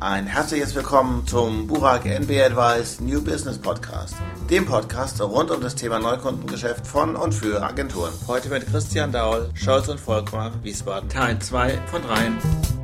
Ein herzliches Willkommen zum Burak NB Advice New Business Podcast, dem Podcast rund um das Thema Neukundengeschäft von und für Agenturen. Heute mit Christian Daul, Scholz und Volkmar, Wiesbaden. Teil 2 von 3.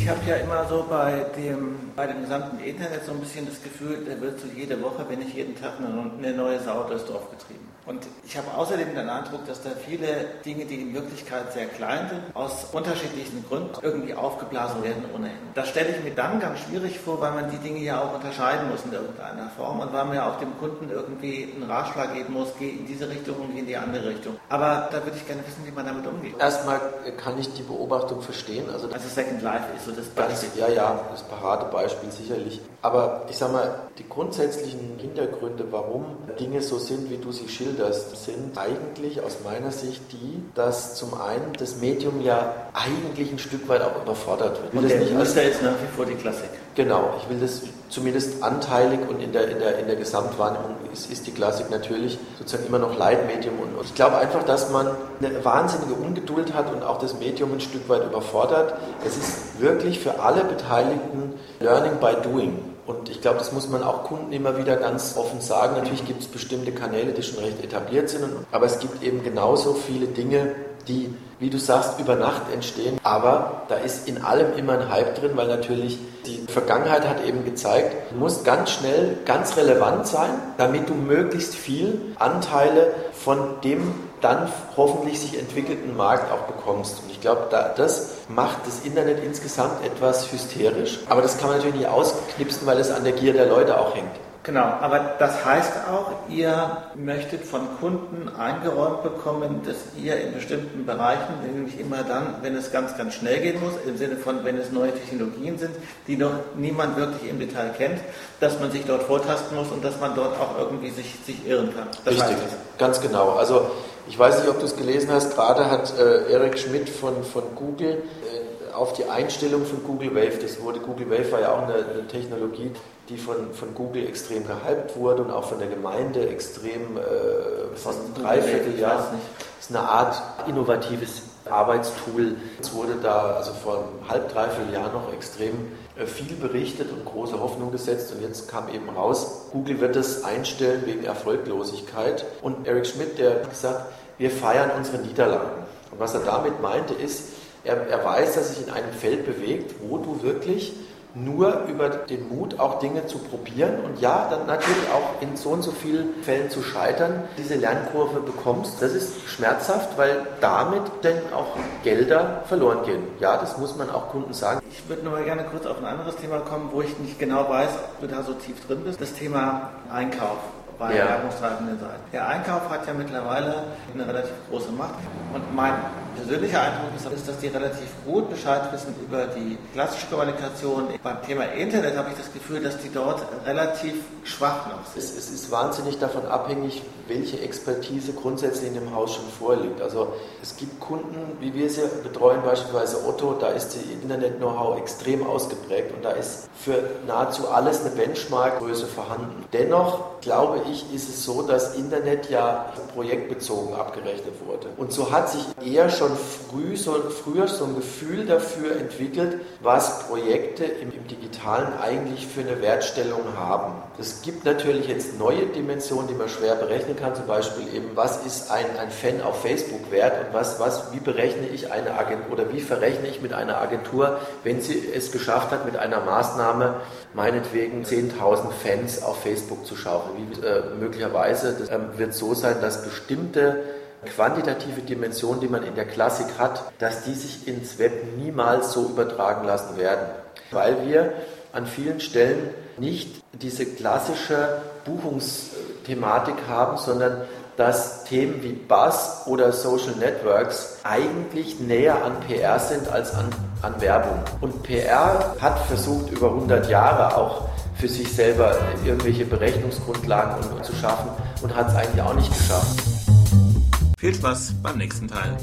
Ich habe ja immer so bei dem, bei dem gesamten Internet so ein bisschen das Gefühl, da wird so jede Woche, wenn nicht jeden Tag, eine, neue Sau durchs Dorf getrieben. Und ich habe außerdem den Eindruck, dass da viele Dinge, die in Wirklichkeit sehr klein sind, aus unterschiedlichen Gründen irgendwie aufgeblasen werden ohnehin. Das stelle ich mir dann ganz schwierig vor, weil man die Dinge ja auch unterscheiden muss in irgendeiner Form und weil man ja auch dem Kunden irgendwie einen Ratschlag geben muss, geh in diese Richtung und geh in die andere Richtung. Aber da würde ich gerne wissen, wie man damit umgeht. Erstmal kann ich die Beobachtung verstehen. Also, also Second Life ist so das Beispiel. Ja, ja, das Paradebeispiel sicherlich. Aber ich sage mal, die grundsätzlichen Hintergründe, warum Dinge so sind, wie du sie schilderst, das sind eigentlich aus meiner Sicht die, dass zum einen das Medium ja eigentlich ein Stück weit auch überfordert wird. Und der nicht Muster ist nach wie vor die Klassik. Genau, ich will das zumindest anteilig und in der, in der, in der Gesamtwahrnehmung ist, ist die Klassik natürlich sozusagen immer noch Leitmedium. Und ich glaube einfach, dass man eine wahnsinnige Ungeduld hat und auch das Medium ein Stück weit überfordert. Es ist wirklich für alle Beteiligten Learning by Doing. Und ich glaube, das muss man auch Kunden immer wieder ganz offen sagen. Natürlich gibt es bestimmte Kanäle, die schon recht etabliert sind, aber es gibt eben genauso viele Dinge, die, wie du sagst, über Nacht entstehen. Aber da ist in allem immer ein Hype drin, weil natürlich die Vergangenheit hat eben gezeigt, du musst ganz schnell ganz relevant sein, damit du möglichst viel Anteile von dem dann hoffentlich sich entwickelten Markt auch bekommst. Und ich glaube, da, das macht das Internet insgesamt etwas hysterisch. Aber das kann man natürlich nicht ausknipsen, weil es an der Gier der Leute auch hängt. Genau, aber das heißt auch, ihr möchtet von Kunden eingeräumt bekommen, dass ihr in bestimmten Bereichen, nämlich immer dann, wenn es ganz, ganz schnell gehen muss, im Sinne von, wenn es neue Technologien sind, die noch niemand wirklich im Detail kennt, dass man sich dort vortasten muss und dass man dort auch irgendwie sich, sich irren kann. Das Richtig, ganz genau. Also ich weiß nicht, ob du es gelesen hast, gerade hat äh, Eric Schmidt von, von Google äh, auf die Einstellung von Google Wave, das wurde, Google Wave war ja auch eine, eine, Technologie, die von, von Google extrem gehypt wurde und auch von der Gemeinde extrem, äh, fast ein Dreivierteljahr, das ist eine Art innovatives Arbeitstool. Es wurde da also vor einem halb, dreiviertel Jahr noch extrem äh, viel berichtet und große Hoffnung gesetzt. Und jetzt kam eben raus, Google wird es einstellen wegen Erfolglosigkeit. Und Eric Schmidt, der hat gesagt, wir feiern unsere Niederlagen. Und was er damit meinte ist, er, er weiß, dass sich in einem Feld bewegt, wo du wirklich nur über den Mut, auch Dinge zu probieren und ja, dann natürlich auch in so und so vielen Fällen zu scheitern, diese Lernkurve bekommst. Das ist schmerzhaft, weil damit dann auch Gelder verloren gehen. Ja, das muss man auch Kunden sagen. Ich würde noch mal gerne kurz auf ein anderes Thema kommen, wo ich nicht genau weiß, ob du da so tief drin bist. Das Thema Einkauf bei ja. werbungstreibenden Seiten. Der Einkauf hat ja mittlerweile eine relativ große Macht. Und mein persönlicher Eindruck ist, dass die relativ gut Bescheid wissen über die klassische Kommunikation. Beim Thema Internet habe ich das Gefühl, dass die dort relativ schwach noch sind. Es, es ist wahnsinnig davon abhängig, welche Expertise grundsätzlich in dem Haus schon vorliegt. Also es gibt Kunden, wie wir sie betreuen, beispielsweise Otto, da ist die Internet-Know-how extrem ausgeprägt und da ist für nahezu alles eine Benchmark-Größe vorhanden. Dennoch glaube ich, ist es so, dass Internet ja projektbezogen abgerechnet wurde. Und so hat sich eher schon schon früh, so, früher so ein Gefühl dafür entwickelt, was Projekte im, im Digitalen eigentlich für eine Wertstellung haben. Es gibt natürlich jetzt neue Dimensionen, die man schwer berechnen kann, zum Beispiel eben, was ist ein, ein Fan auf Facebook wert und was, was, wie berechne ich eine Agentur oder wie verrechne ich mit einer Agentur, wenn sie es geschafft hat, mit einer Maßnahme meinetwegen 10.000 Fans auf Facebook zu schaufeln. Wie, äh, möglicherweise das, ähm, wird so sein, dass bestimmte quantitative Dimension, die man in der Klassik hat, dass die sich ins Web niemals so übertragen lassen werden, weil wir an vielen Stellen nicht diese klassische Buchungsthematik haben, sondern dass Themen wie Buzz oder Social Networks eigentlich näher an PR sind als an, an Werbung. Und PR hat versucht, über 100 Jahre auch für sich selber irgendwelche Berechnungsgrundlagen zu schaffen und hat es eigentlich auch nicht geschafft. Viel Spaß beim nächsten Teil.